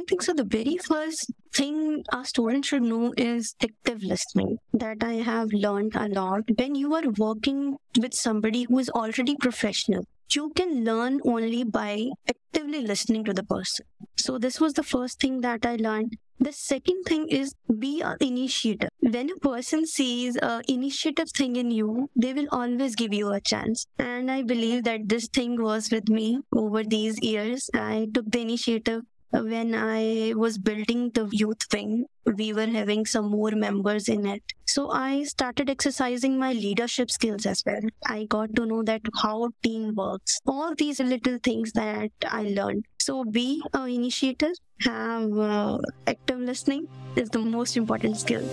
I think so. The very first thing a student should know is active listening that I have learned a lot. When you are working with somebody who is already professional, you can learn only by actively listening to the person. So this was the first thing that I learned. The second thing is be an initiator. When a person sees a initiative thing in you, they will always give you a chance. And I believe that this thing was with me over these years. I took the initiative when I was building the youth wing, we were having some more members in it. So I started exercising my leadership skills as well. I got to know that how team works, all these little things that I learned. So be an initiator, have uh, active listening is the most important skill.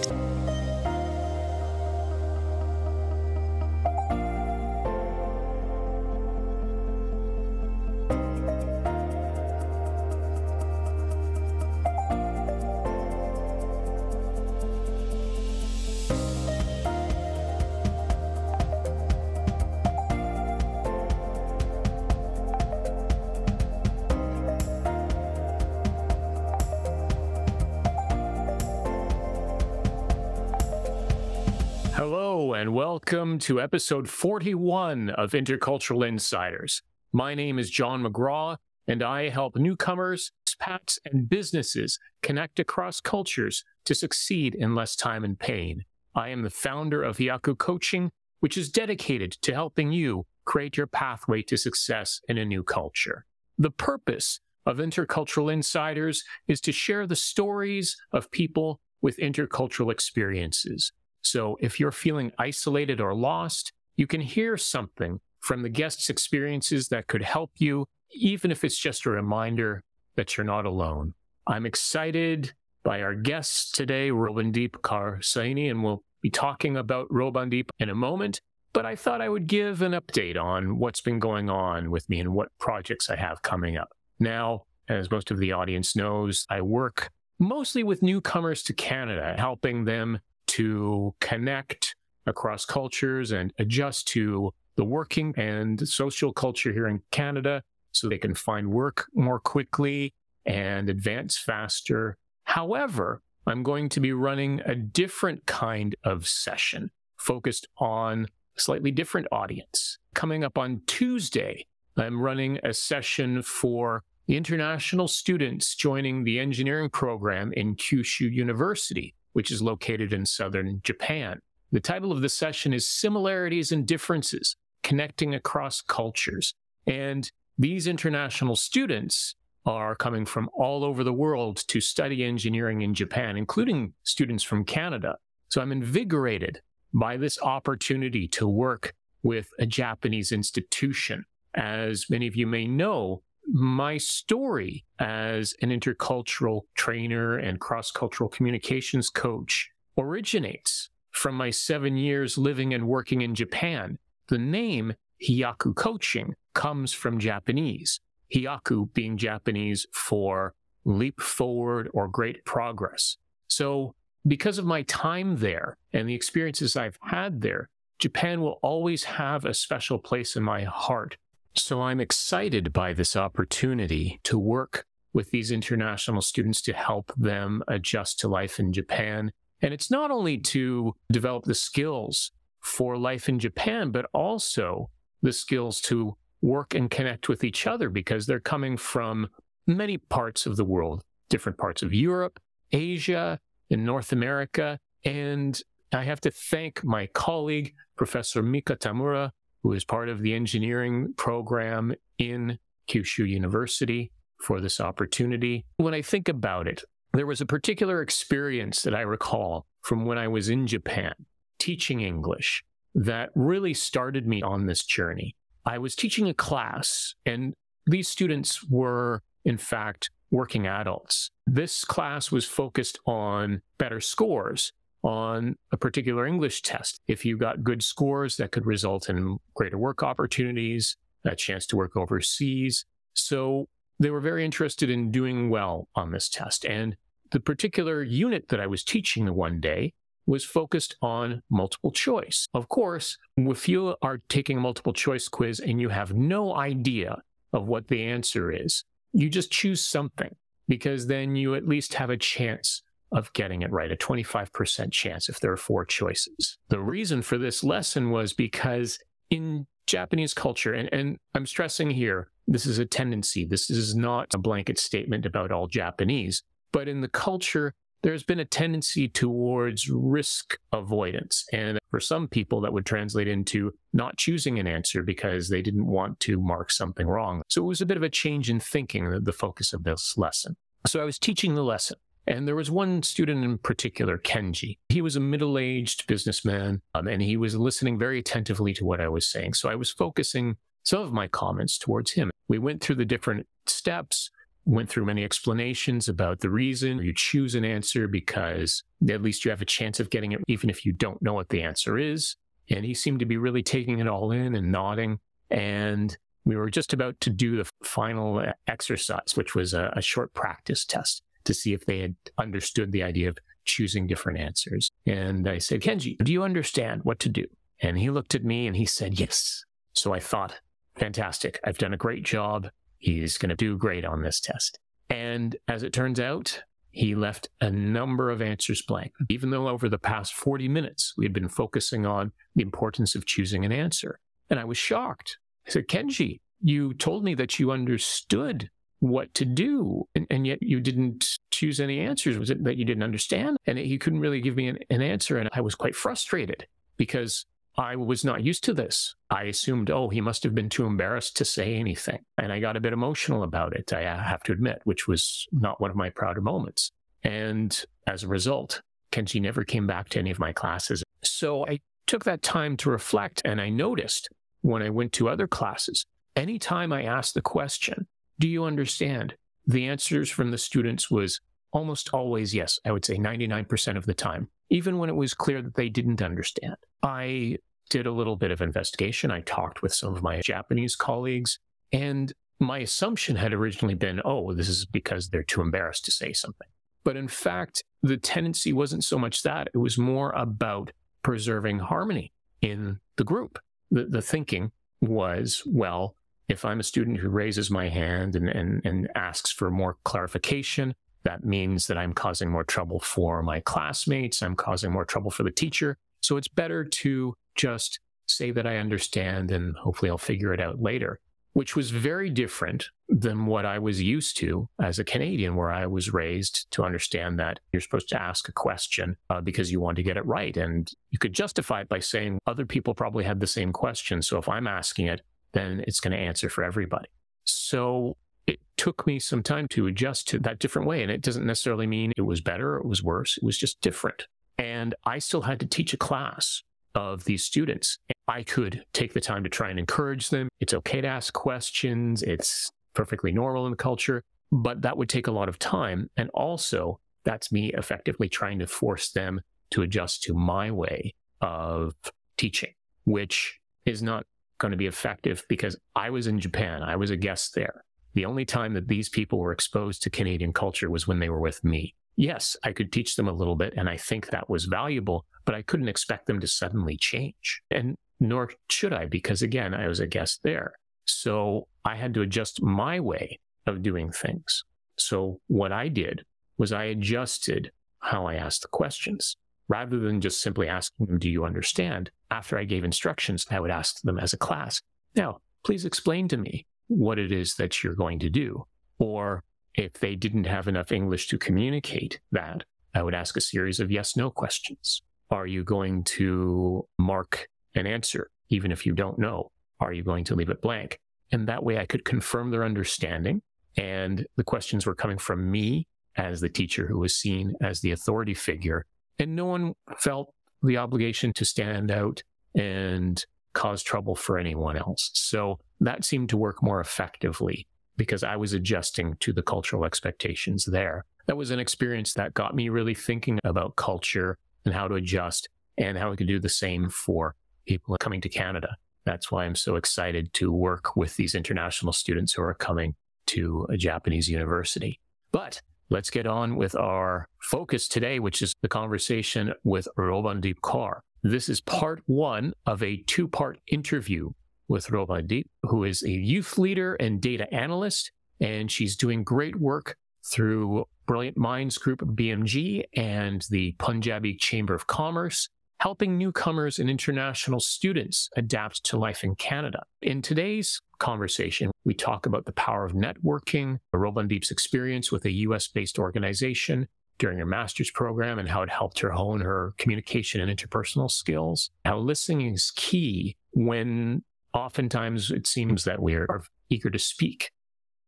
Welcome to episode 41 of Intercultural Insiders. My name is John McGraw, and I help newcomers, expats, and businesses connect across cultures to succeed in less time and pain. I am the founder of Hiyaku Coaching, which is dedicated to helping you create your pathway to success in a new culture. The purpose of Intercultural Insiders is to share the stories of people with intercultural experiences so if you're feeling isolated or lost, you can hear something from the guest's experiences that could help you, even if it's just a reminder that you're not alone. I'm excited by our guests today, Robandeep Kaur Saini, and we'll be talking about Robandeep in a moment. But I thought I would give an update on what's been going on with me and what projects I have coming up. Now, as most of the audience knows, I work mostly with newcomers to Canada, helping them to connect across cultures and adjust to the working and social culture here in Canada so they can find work more quickly and advance faster. However, I'm going to be running a different kind of session focused on a slightly different audience. Coming up on Tuesday, I'm running a session for the international students joining the engineering program in Kyushu University which is located in southern Japan. The title of the session is Similarities and Differences Connecting Across Cultures. And these international students are coming from all over the world to study engineering in Japan, including students from Canada. So I'm invigorated by this opportunity to work with a Japanese institution. As many of you may know, my story as an intercultural trainer and cross cultural communications coach originates from my seven years living and working in Japan. The name Hiyaku Coaching comes from Japanese, Hiyaku being Japanese for leap forward or great progress. So, because of my time there and the experiences I've had there, Japan will always have a special place in my heart so I'm excited by this opportunity to work with these international students to help them adjust to life in Japan. And it's not only to develop the skills for life in Japan, but also the skills to work and connect with each other because they're coming from many parts of the world, different parts of Europe, Asia, and North America. And I have to thank my colleague, Professor Mika Tamura, who is part of the engineering program in Kyushu University for this opportunity. When I think about it, there was a particular experience that I recall from when I was in Japan teaching English that really started me on this journey. I was teaching a class and these students were, in fact, working adults. This class was focused on better scores on a particular English test. If you got good scores, that could result in greater work opportunities, a chance to work overseas. So they were very interested in doing well on this test. And the particular unit that I was teaching the one day was focused on multiple choice. Of course, if you are taking a multiple choice quiz and you have no idea of what the answer is, you just choose something. because then you at least have a chance of getting it right, a 25% chance if there are four choices. The reason for this lesson was because in Japanese culture, and, and I'm stressing here, this is a tendency. This is not a blanket statement about all Japanese, but in the culture, there's been a tendency towards risk avoidance. And for some people, that would translate into not choosing an answer because they didn't want to mark something wrong. So it was a bit of a change in thinking, the focus of this lesson. So I was teaching the lesson. And there was one student in particular, Kenji. He was a middle aged businessman um, and he was listening very attentively to what I was saying. So I was focusing some of my comments towards him. We went through the different steps, went through many explanations about the reason you choose an answer because at least you have a chance of getting it, even if you don't know what the answer is. And he seemed to be really taking it all in and nodding. And we were just about to do the final exercise, which was a, a short practice test to see if they had understood the idea of choosing different answers. And I said, Kenji, do you understand what to do? And he looked at me and he said, yes. So I thought, fantastic. I've done a great job. He's going to do great on this test. And as it turns out, he left a number of answers blank, even though over the past 40 minutes we had been focusing on the importance of choosing an answer. And I was shocked. I said, Kenji, you told me that you understood what to do. And, and, yet you didn't choose any answers. Was it that you didn't understand? And he couldn't really give me an, an answer. And I was quite frustrated because I was not used to this. I assumed, oh, he must have been too embarrassed to say anything. And I got a bit emotional about it, I have to admit, which was not one of my prouder moments. And as a result, Kenji never came back to any of my classes. So I took that time to reflect and I noticed when I went to other classes, anytime I asked the question, do you understand? The answers from the students was almost always yes. I would say 99% of the time, even when it was clear that they didn't understand. I did a little bit of investigation. I talked with some of my Japanese colleagues, and my assumption had originally been, oh, this is because they're too embarrassed to say something. But in fact, the tendency wasn't so much that, it was more about preserving harmony in the group. The, the thinking was, well, if I'm a student who raises my hand and, and, and asks for more clarification, that means that I'm causing more trouble for my classmates. I'm causing more trouble for the teacher. So it's better to just say that I understand and hopefully I'll figure it out later, which was very different than what I was used to as a Canadian, where I was raised to understand that you're supposed to ask a question uh, because you want to get it right. And you could justify it by saying other people probably had the same question. So if I'm asking it, then it's going to answer for everybody. So it took me some time to adjust to that different way. And it doesn't necessarily mean it was better or it was worse. It was just different. And I still had to teach a class of these students. I could take the time to try and encourage them. It's okay to ask questions. It's perfectly normal in the culture, but that would take a lot of time. And also, that's me effectively trying to force them to adjust to my way of teaching, which is not going to be effective because I was in Japan. I was a guest there. The only time that these people were exposed to Canadian culture was when they were with me. Yes, I could teach them a little bit, and I think that was valuable, but I couldn't expect them to suddenly change. And nor should I, because again, I was a guest there. So I had to adjust my way of doing things. So what I did was I adjusted how I asked the questions rather than just simply asking them, Do you understand? After I gave instructions, I would ask them as a class, Now, please explain to me what it is that you're going to do. Or if they didn't have enough English to communicate that, I would ask a series of yes no questions. Are you going to mark an answer, even if you don't know? Are you going to leave it blank? And that way I could confirm their understanding. And the questions were coming from me as the teacher who was seen as the authority figure and no one felt the obligation to stand out and cause trouble for anyone else. So that seemed to work more effectively because I was adjusting to the cultural expectations there. That was an experience that got me really thinking about culture and how to adjust and how we could do the same for people coming to Canada. That's why I'm so excited to work with these international students who are coming to a Japanese university. But Let's get on with our focus today, which is the conversation with Robandeep Kaur. This is part one of a two part interview with Robandeep, who is a youth leader and data analyst, and she's doing great work through Brilliant Minds Group BMG and the Punjabi Chamber of Commerce, helping newcomers and international students adapt to life in Canada. In today's conversation, we talk about the power of networking, Robandeep's experience with a US based organization during her master's program and how it helped her hone her communication and interpersonal skills, how listening is key when oftentimes it seems that we are eager to speak.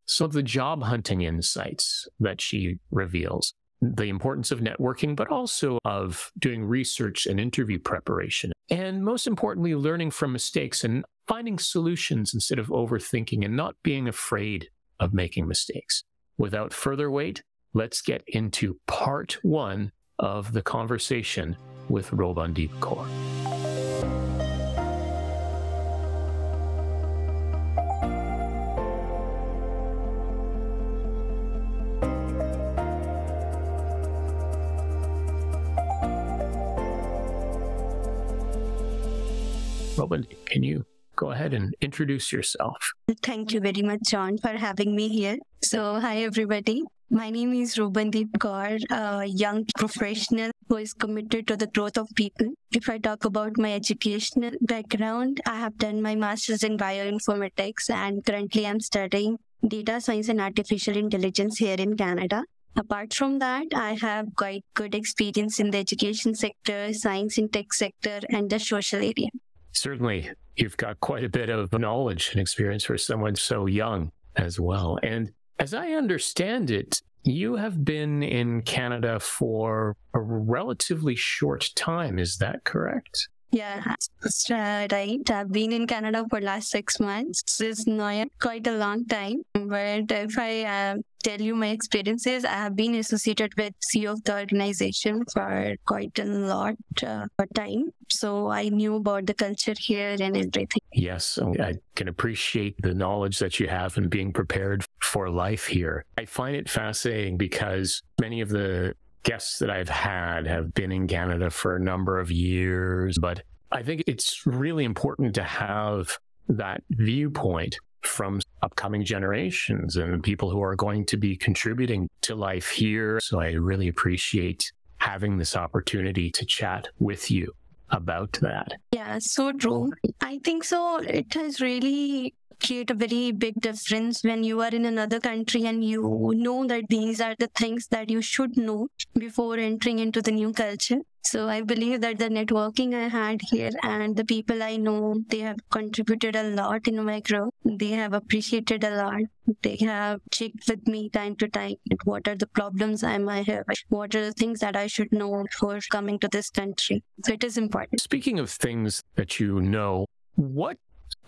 So the job hunting insights that she reveals, the importance of networking, but also of doing research and interview preparation. And most importantly, learning from mistakes and finding solutions instead of overthinking and not being afraid of making mistakes. Without further wait, let's get into part one of the conversation with Robandeep Kaur. Robin, can you go ahead and introduce yourself? Thank you very much, John, for having me here. So, hi, everybody. My name is Robandeep Kaur, a young professional who is committed to the growth of people. If I talk about my educational background, I have done my master's in bioinformatics and currently I'm studying data science and artificial intelligence here in Canada. Apart from that, I have quite good experience in the education sector, science and tech sector, and the social area. Certainly, you've got quite a bit of knowledge and experience for someone so young as well. And as I understand it, you have been in Canada for a relatively short time. Is that correct? Yeah, right. I've been in Canada for last six months. It's not quite a long time, but if I uh, tell you my experiences, I have been associated with CEO of the organization for quite a lot uh, of time. So I knew about the culture here and everything. Yes, I can appreciate the knowledge that you have and being prepared for life here. I find it fascinating because many of the guests that I've had have been in Canada for a number of years, but I think it's really important to have that viewpoint from upcoming generations and people who are going to be contributing to life here. So I really appreciate having this opportunity to chat with you about that. Yeah, so true. I think so. It has really create a very big difference when you are in another country and you know that these are the things that you should know before entering into the new culture. So I believe that the networking I had here and the people I know, they have contributed a lot in my growth. They have appreciated a lot. They have checked with me time to time. What are the problems I might have? What are the things that I should know before coming to this country? So it is important. Speaking of things that you know, what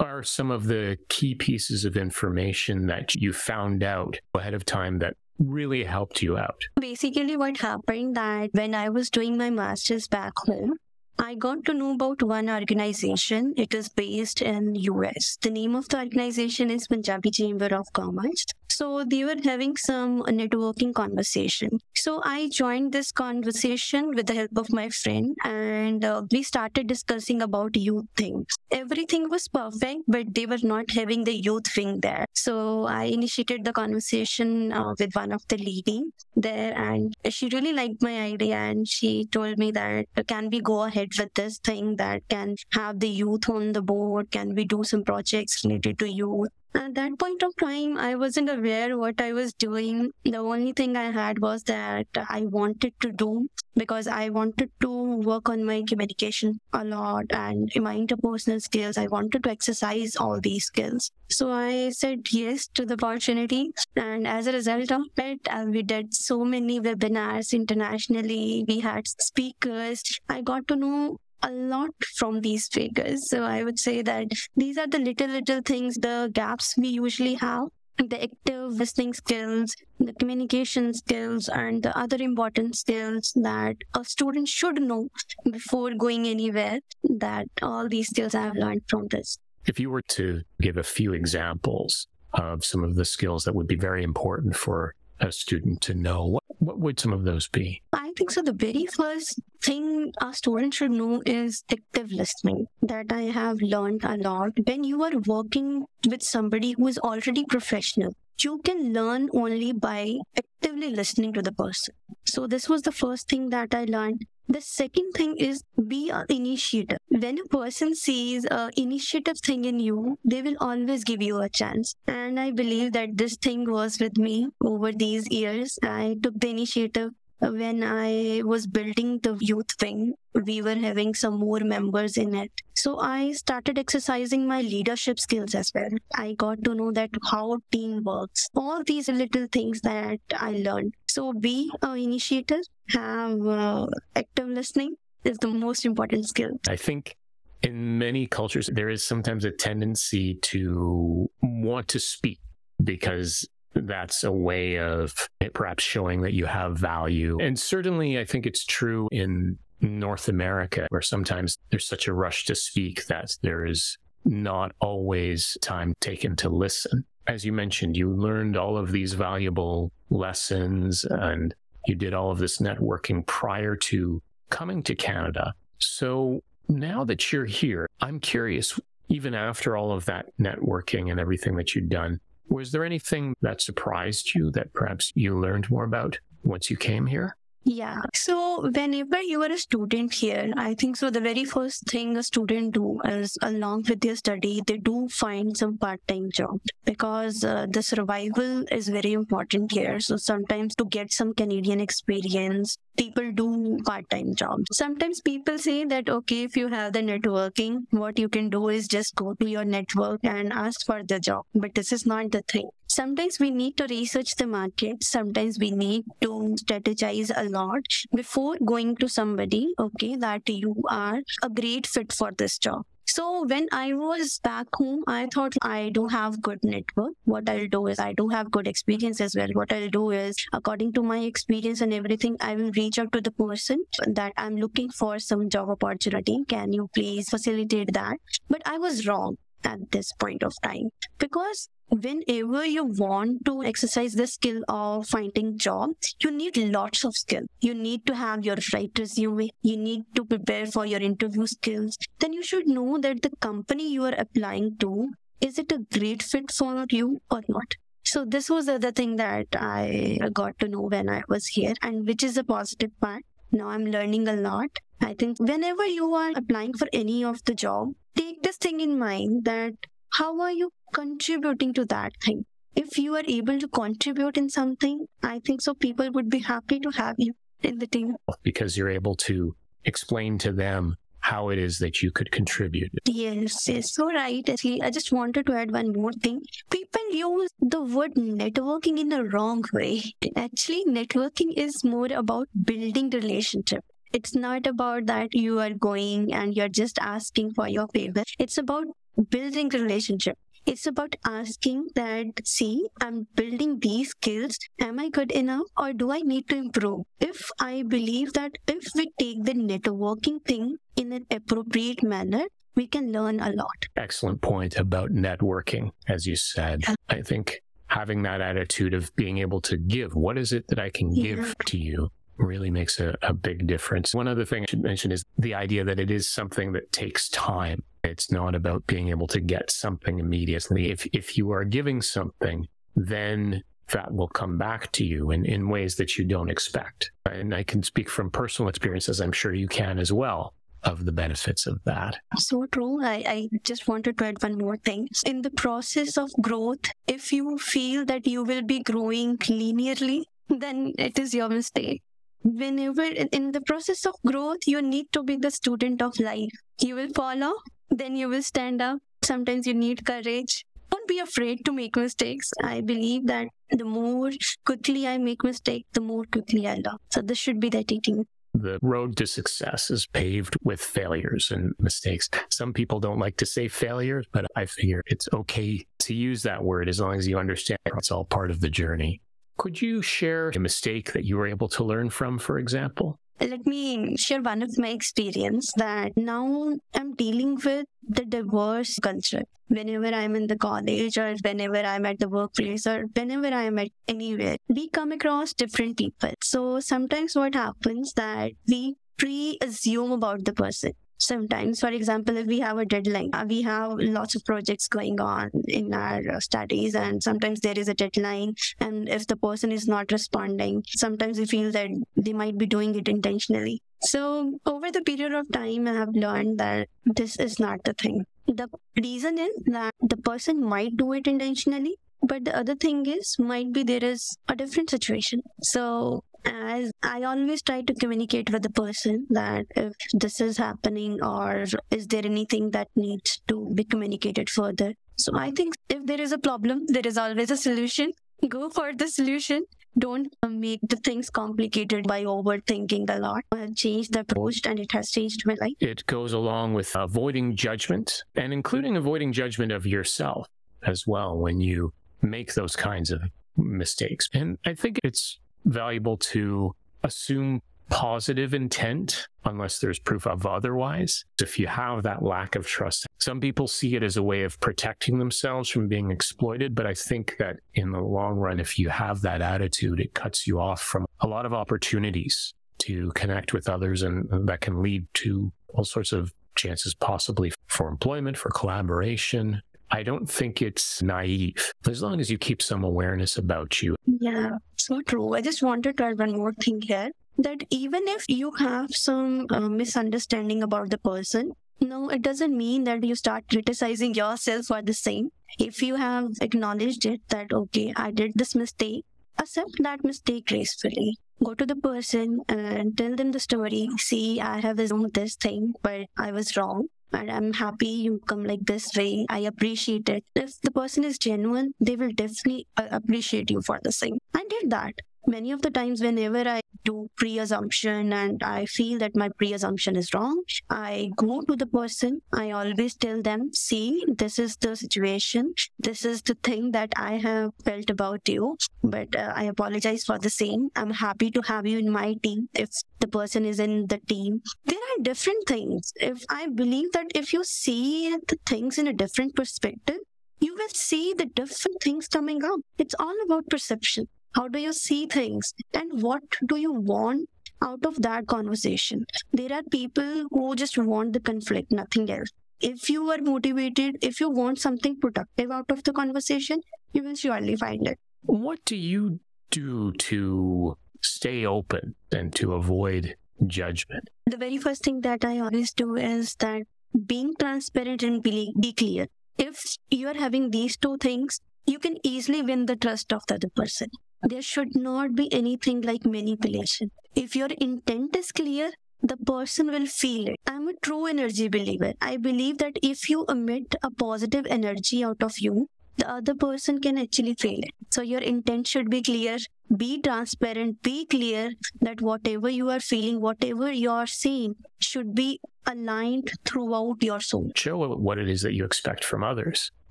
are some of the key pieces of information that you found out ahead of time that really helped you out? Basically, what happened that when I was doing my master's back home, I got to know about one organization. It is based in US. The name of the organization is Punjabi Chamber of Commerce. So they were having some networking conversation. So I joined this conversation with the help of my friend and uh, we started discussing about youth things. Everything was perfect, but they were not having the youth wing there. So I initiated the conversation uh, with one of the leading there and she really liked my idea and she told me that can we go ahead with this thing that can have the youth on the board? Can we do some projects related to youth? At that point of time, I wasn't aware what I was doing. The only thing I had was that I wanted to do because I wanted to work on my communication a lot and my interpersonal skills. I wanted to exercise all these skills. So I said yes to the opportunity. And as a result of it, uh, we did so many webinars internationally. We had speakers. I got to know a lot from these figures. So I would say that these are the little, little things, the gaps we usually have. The active listening skills, the communication skills, and the other important skills that a student should know before going anywhere. That all these skills I have learned from this. If you were to give a few examples of some of the skills that would be very important for a student to know, what, what would some of those be? I think so. The very first thing a student should know is active listening that I have learned a lot. When you are working with somebody who is already professional, you can learn only by actively listening to the person. So this was the first thing that I learned. The second thing is be an initiator. When a person sees a initiative thing in you, they will always give you a chance. And I believe that this thing was with me over these years. I took the initiative when I was building the youth wing, we were having some more members in it. So I started exercising my leadership skills as well. I got to know that how team works, all these little things that I learned. So be an initiator, have uh, active listening is the most important skill. I think in many cultures, there is sometimes a tendency to want to speak because that's a way of perhaps showing that you have value. And certainly, I think it's true in North America, where sometimes there's such a rush to speak that there is not always time taken to listen. As you mentioned, you learned all of these valuable lessons and you did all of this networking prior to coming to Canada. So now that you're here, I'm curious, even after all of that networking and everything that you've done, was there anything that surprised you that perhaps you learned more about once you came here? Yeah. So whenever you are a student here, I think so the very first thing a student do is along with their study, they do find some part-time job because uh, the survival is very important here. So sometimes to get some Canadian experience, people do part-time jobs. Sometimes people say that, okay, if you have the networking, what you can do is just go to your network and ask for the job. But this is not the thing sometimes we need to research the market sometimes we need to strategize a lot before going to somebody okay that you are a great fit for this job so when I was back home, I thought I do have good network. What I'll do is I do have good experience as well. What I'll do is according to my experience and everything, I will reach out to the person that I'm looking for some job opportunity. Can you please facilitate that? But I was wrong at this point of time because whenever you want to exercise the skill of finding job you need lots of skill. You need to have your right resume. You need to prepare for your interview skills. Then you should know that the company you are applying to is it a great fit for you or not? So this was the other thing that i got to know when i was here and which is a positive part. Now i'm learning a lot. I think whenever you are applying for any of the job take this thing in mind that how are you contributing to that thing? If you are able to contribute in something, I think so people would be happy to have you in the team. Because you're able to explain to them how it is that you could contribute. Yes, yes, so right. Actually, I just wanted to add one more thing. People use the word networking in the wrong way. Actually, networking is more about building relationship. It's not about that you are going and you're just asking for your favor. It's about building relationship. It's about asking that, see, I'm building these skills. Am I good enough or do I need to improve? If I believe that if we take the networking thing in an appropriate manner, we can learn a lot. Excellent point about networking, as you said. I think having that attitude of being able to give, what is it that I can give to you? really makes a, a big difference. One other thing I should mention is the idea that it is something that takes time. It's not about being able to get something immediately. If, if you are giving something, then that will come back to you in, in ways that you don't expect. And I can speak from personal experiences, I'm sure you can as well, of the benefits of that. So true. I, I just wanted to add one more thing. In the process of growth, if you feel that you will be growing linearly, then it is your mistake whenever in the process of growth, you need to be the student of life. You will follow, then you will stand up. Sometimes you need courage. Don't be afraid to make mistakes. I believe that the more quickly I make mistakes, the more quickly I learn. So this should be the teaching. The road to success is paved with failures and mistakes. Some people don't like to say failures, but I figure it's okay to use that word as long as you understand it's all part of the journey. Could you share a mistake that you were able to learn from, for example? Let me share one of my experience that now I'm dealing with the diverse culture. Whenever I'm in the college or whenever I'm at the workplace or whenever I'm at anywhere, we come across different people. So sometimes what happens that we pre-assume about the person. sometimes for example if we have a deadline uh, we have lots of projects going on in our uh, studies and sometimes there is a deadline and if the person is not responding sometimes we feel that they might be doing it intentionally so over the period of time i have learned that this is not the thing the reason is that the person might do it intentionally but the other thing is might be there is a different situation so as I always try to communicate with the person that if this is happening or is there anything that needs to be communicated further. So I think if there is a problem, there is always a solution. Go for the solution. Don't make the things complicated by overthinking a lot. I changed the approach and it has changed my life. It goes along with avoiding judgment and including avoiding judgment of yourself as well when you make those kinds of mistakes. And I think it's valuable to assume positive intent unless there's proof of otherwise. If you have that lack of trust, some people see it as a way of protecting themselves from being exploited. But I think that in the long run, if you have that attitude, it cuts you off from a lot of opportunities to connect with others and that can lead to all sorts of chances possibly for employment, for collaboration, I don't think it's naive as long as you keep some awareness about you. Yeah, so true. I just wanted to add one more thing here that even if you have some uh, misunderstanding about the person, no, it doesn't mean that you start criticizing yourself for the same. If you have acknowledged it that, okay, I did this mistake, accept that mistake gracefully. Go to the person and tell them the story. See, I have assumed this thing, but I was wrong and I'm happy you come like this way. I appreciate it. If the person is genuine, they will definitely uh, appreciate you for the same. I did that many of the times whenever i do pre-assumption and i feel that my pre-assumption is wrong i go to the person. I always tell them see this is the situation. This is the thing that i have felt about you but uh, i apologize for the same. I'm happy to have you in my team if the person is in the team. There are different things. If i believe that if you see the things in a different perspective you will see the different things coming up. It's all about perception. How do you see things? And what do you want out of that conversation? There are people who just want the conflict, nothing else. If you are motivated, if you want something productive out of the conversation, you will surely find it. What do you do to stay open and to avoid judgment? The very first thing that I always do is that being transparent and be, be clear. If you are having these two things, you can easily win the trust of the other person. There should not be anything like manipulation. If your intent is clear, the person will feel it. I'm a true energy believer. I believe that if you emit a positive energy out of you, the other person can actually feel it. So your intent should be clear, be transparent, be clear that whatever you are feeling, whatever you are seeing should be aligned throughout your soul. Show what it is that you expect from others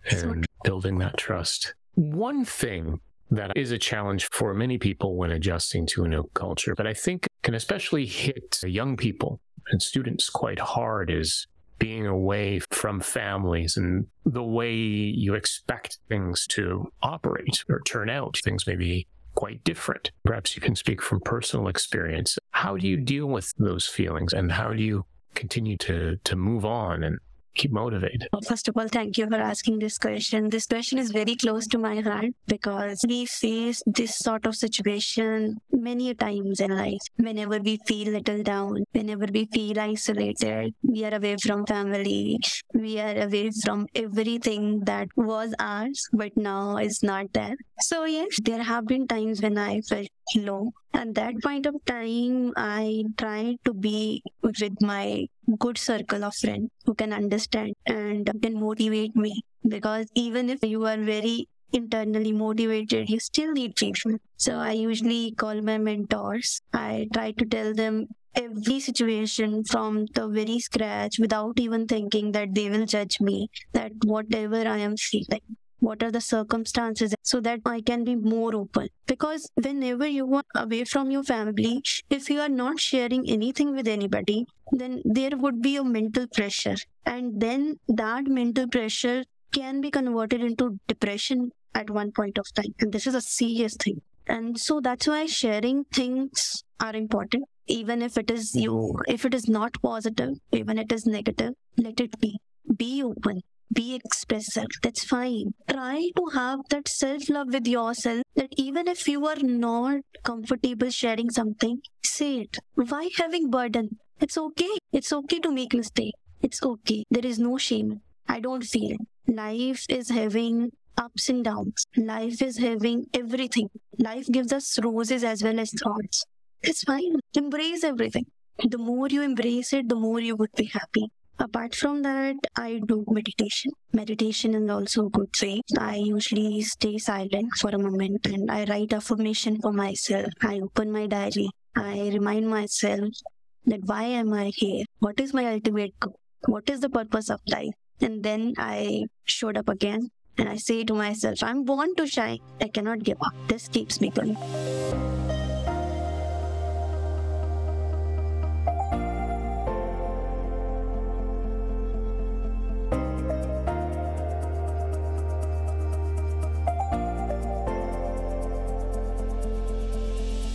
and building that trust. One thing that is a challenge for many people when adjusting to a new culture, but I think can especially hit young people and students quite hard is being away from families and the way you expect things to operate or turn out. Things may be quite different. Perhaps you can speak from personal experience. How do you deal with those feelings and how do you continue to, to move on and keep motivated? First of all, thank you for asking this question. This question is very close to my heart because we face this sort of situation many times in life. Whenever we feel little down, whenever we feel isolated, we are away from family, we are away from everything that was ours, but now is not there. So yes, there have been times when I felt low. At that point of time, I tried to be with my good circle of friends who can understand and can motivate me. Because even if you are very internally motivated, you still need people. So I usually call my mentors. I try to tell them every situation from the very scratch without even thinking that they will judge me, that whatever I am feeling what are the circumstances so that I can be more open. Because whenever you are away from your family, if you are not sharing anything with anybody, then there would be a mental pressure. And then that mental pressure can be converted into depression at one point of time. And this is a serious thing. And so that's why sharing things are important. Even if it is you, if it is not positive, even if it is negative, let it be. Be open. Be expressive. That's fine. Try to have that self love with yourself that even if you are not comfortable sharing something, say it. Why having burden? It's okay. It's okay to make mistake. It's okay. There is no shame. I don't feel it. Life is having ups and downs. Life is having everything. Life gives us roses as well as thorns. It's fine. Embrace everything. The more you embrace it, the more you would be happy. Apart from that, I do meditation. Meditation is also a good thing. I usually stay silent for a moment and I write affirmation for myself. I open my diary. I remind myself that why am I here? What is my ultimate goal? What is the purpose of life? And then I showed up again and I say to myself, I'm born to shine. I cannot give up. This keeps me going.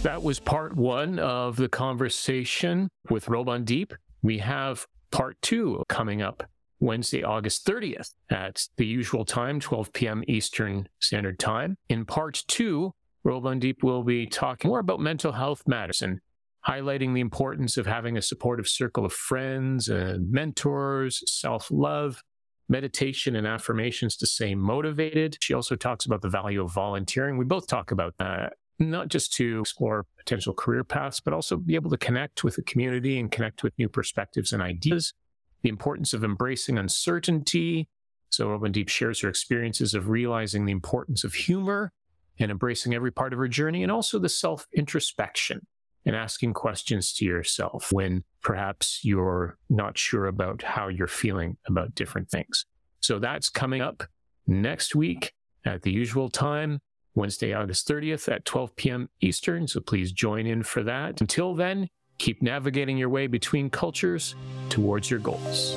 That was part one of the conversation with Robandeep. We have part two coming up Wednesday, August 30th at the usual time, 12 p.m. Eastern Standard Time. In part two, Robandeep will be talking more about mental health matters and highlighting the importance of having a supportive circle of friends and mentors, self love, meditation and affirmations to stay motivated. She also talks about the value of volunteering. We both talk about that not just to explore potential career paths, but also be able to connect with the community and connect with new perspectives and ideas. The importance of embracing uncertainty. So, Robindeep shares her experiences of realizing the importance of humor and embracing every part of her journey, and also the self introspection and asking questions to yourself when perhaps you're not sure about how you're feeling about different things. So, that's coming up next week at the usual time. Wednesday, August 30th at 12 p.m. Eastern. So please join in for that. Until then, keep navigating your way between cultures towards your goals.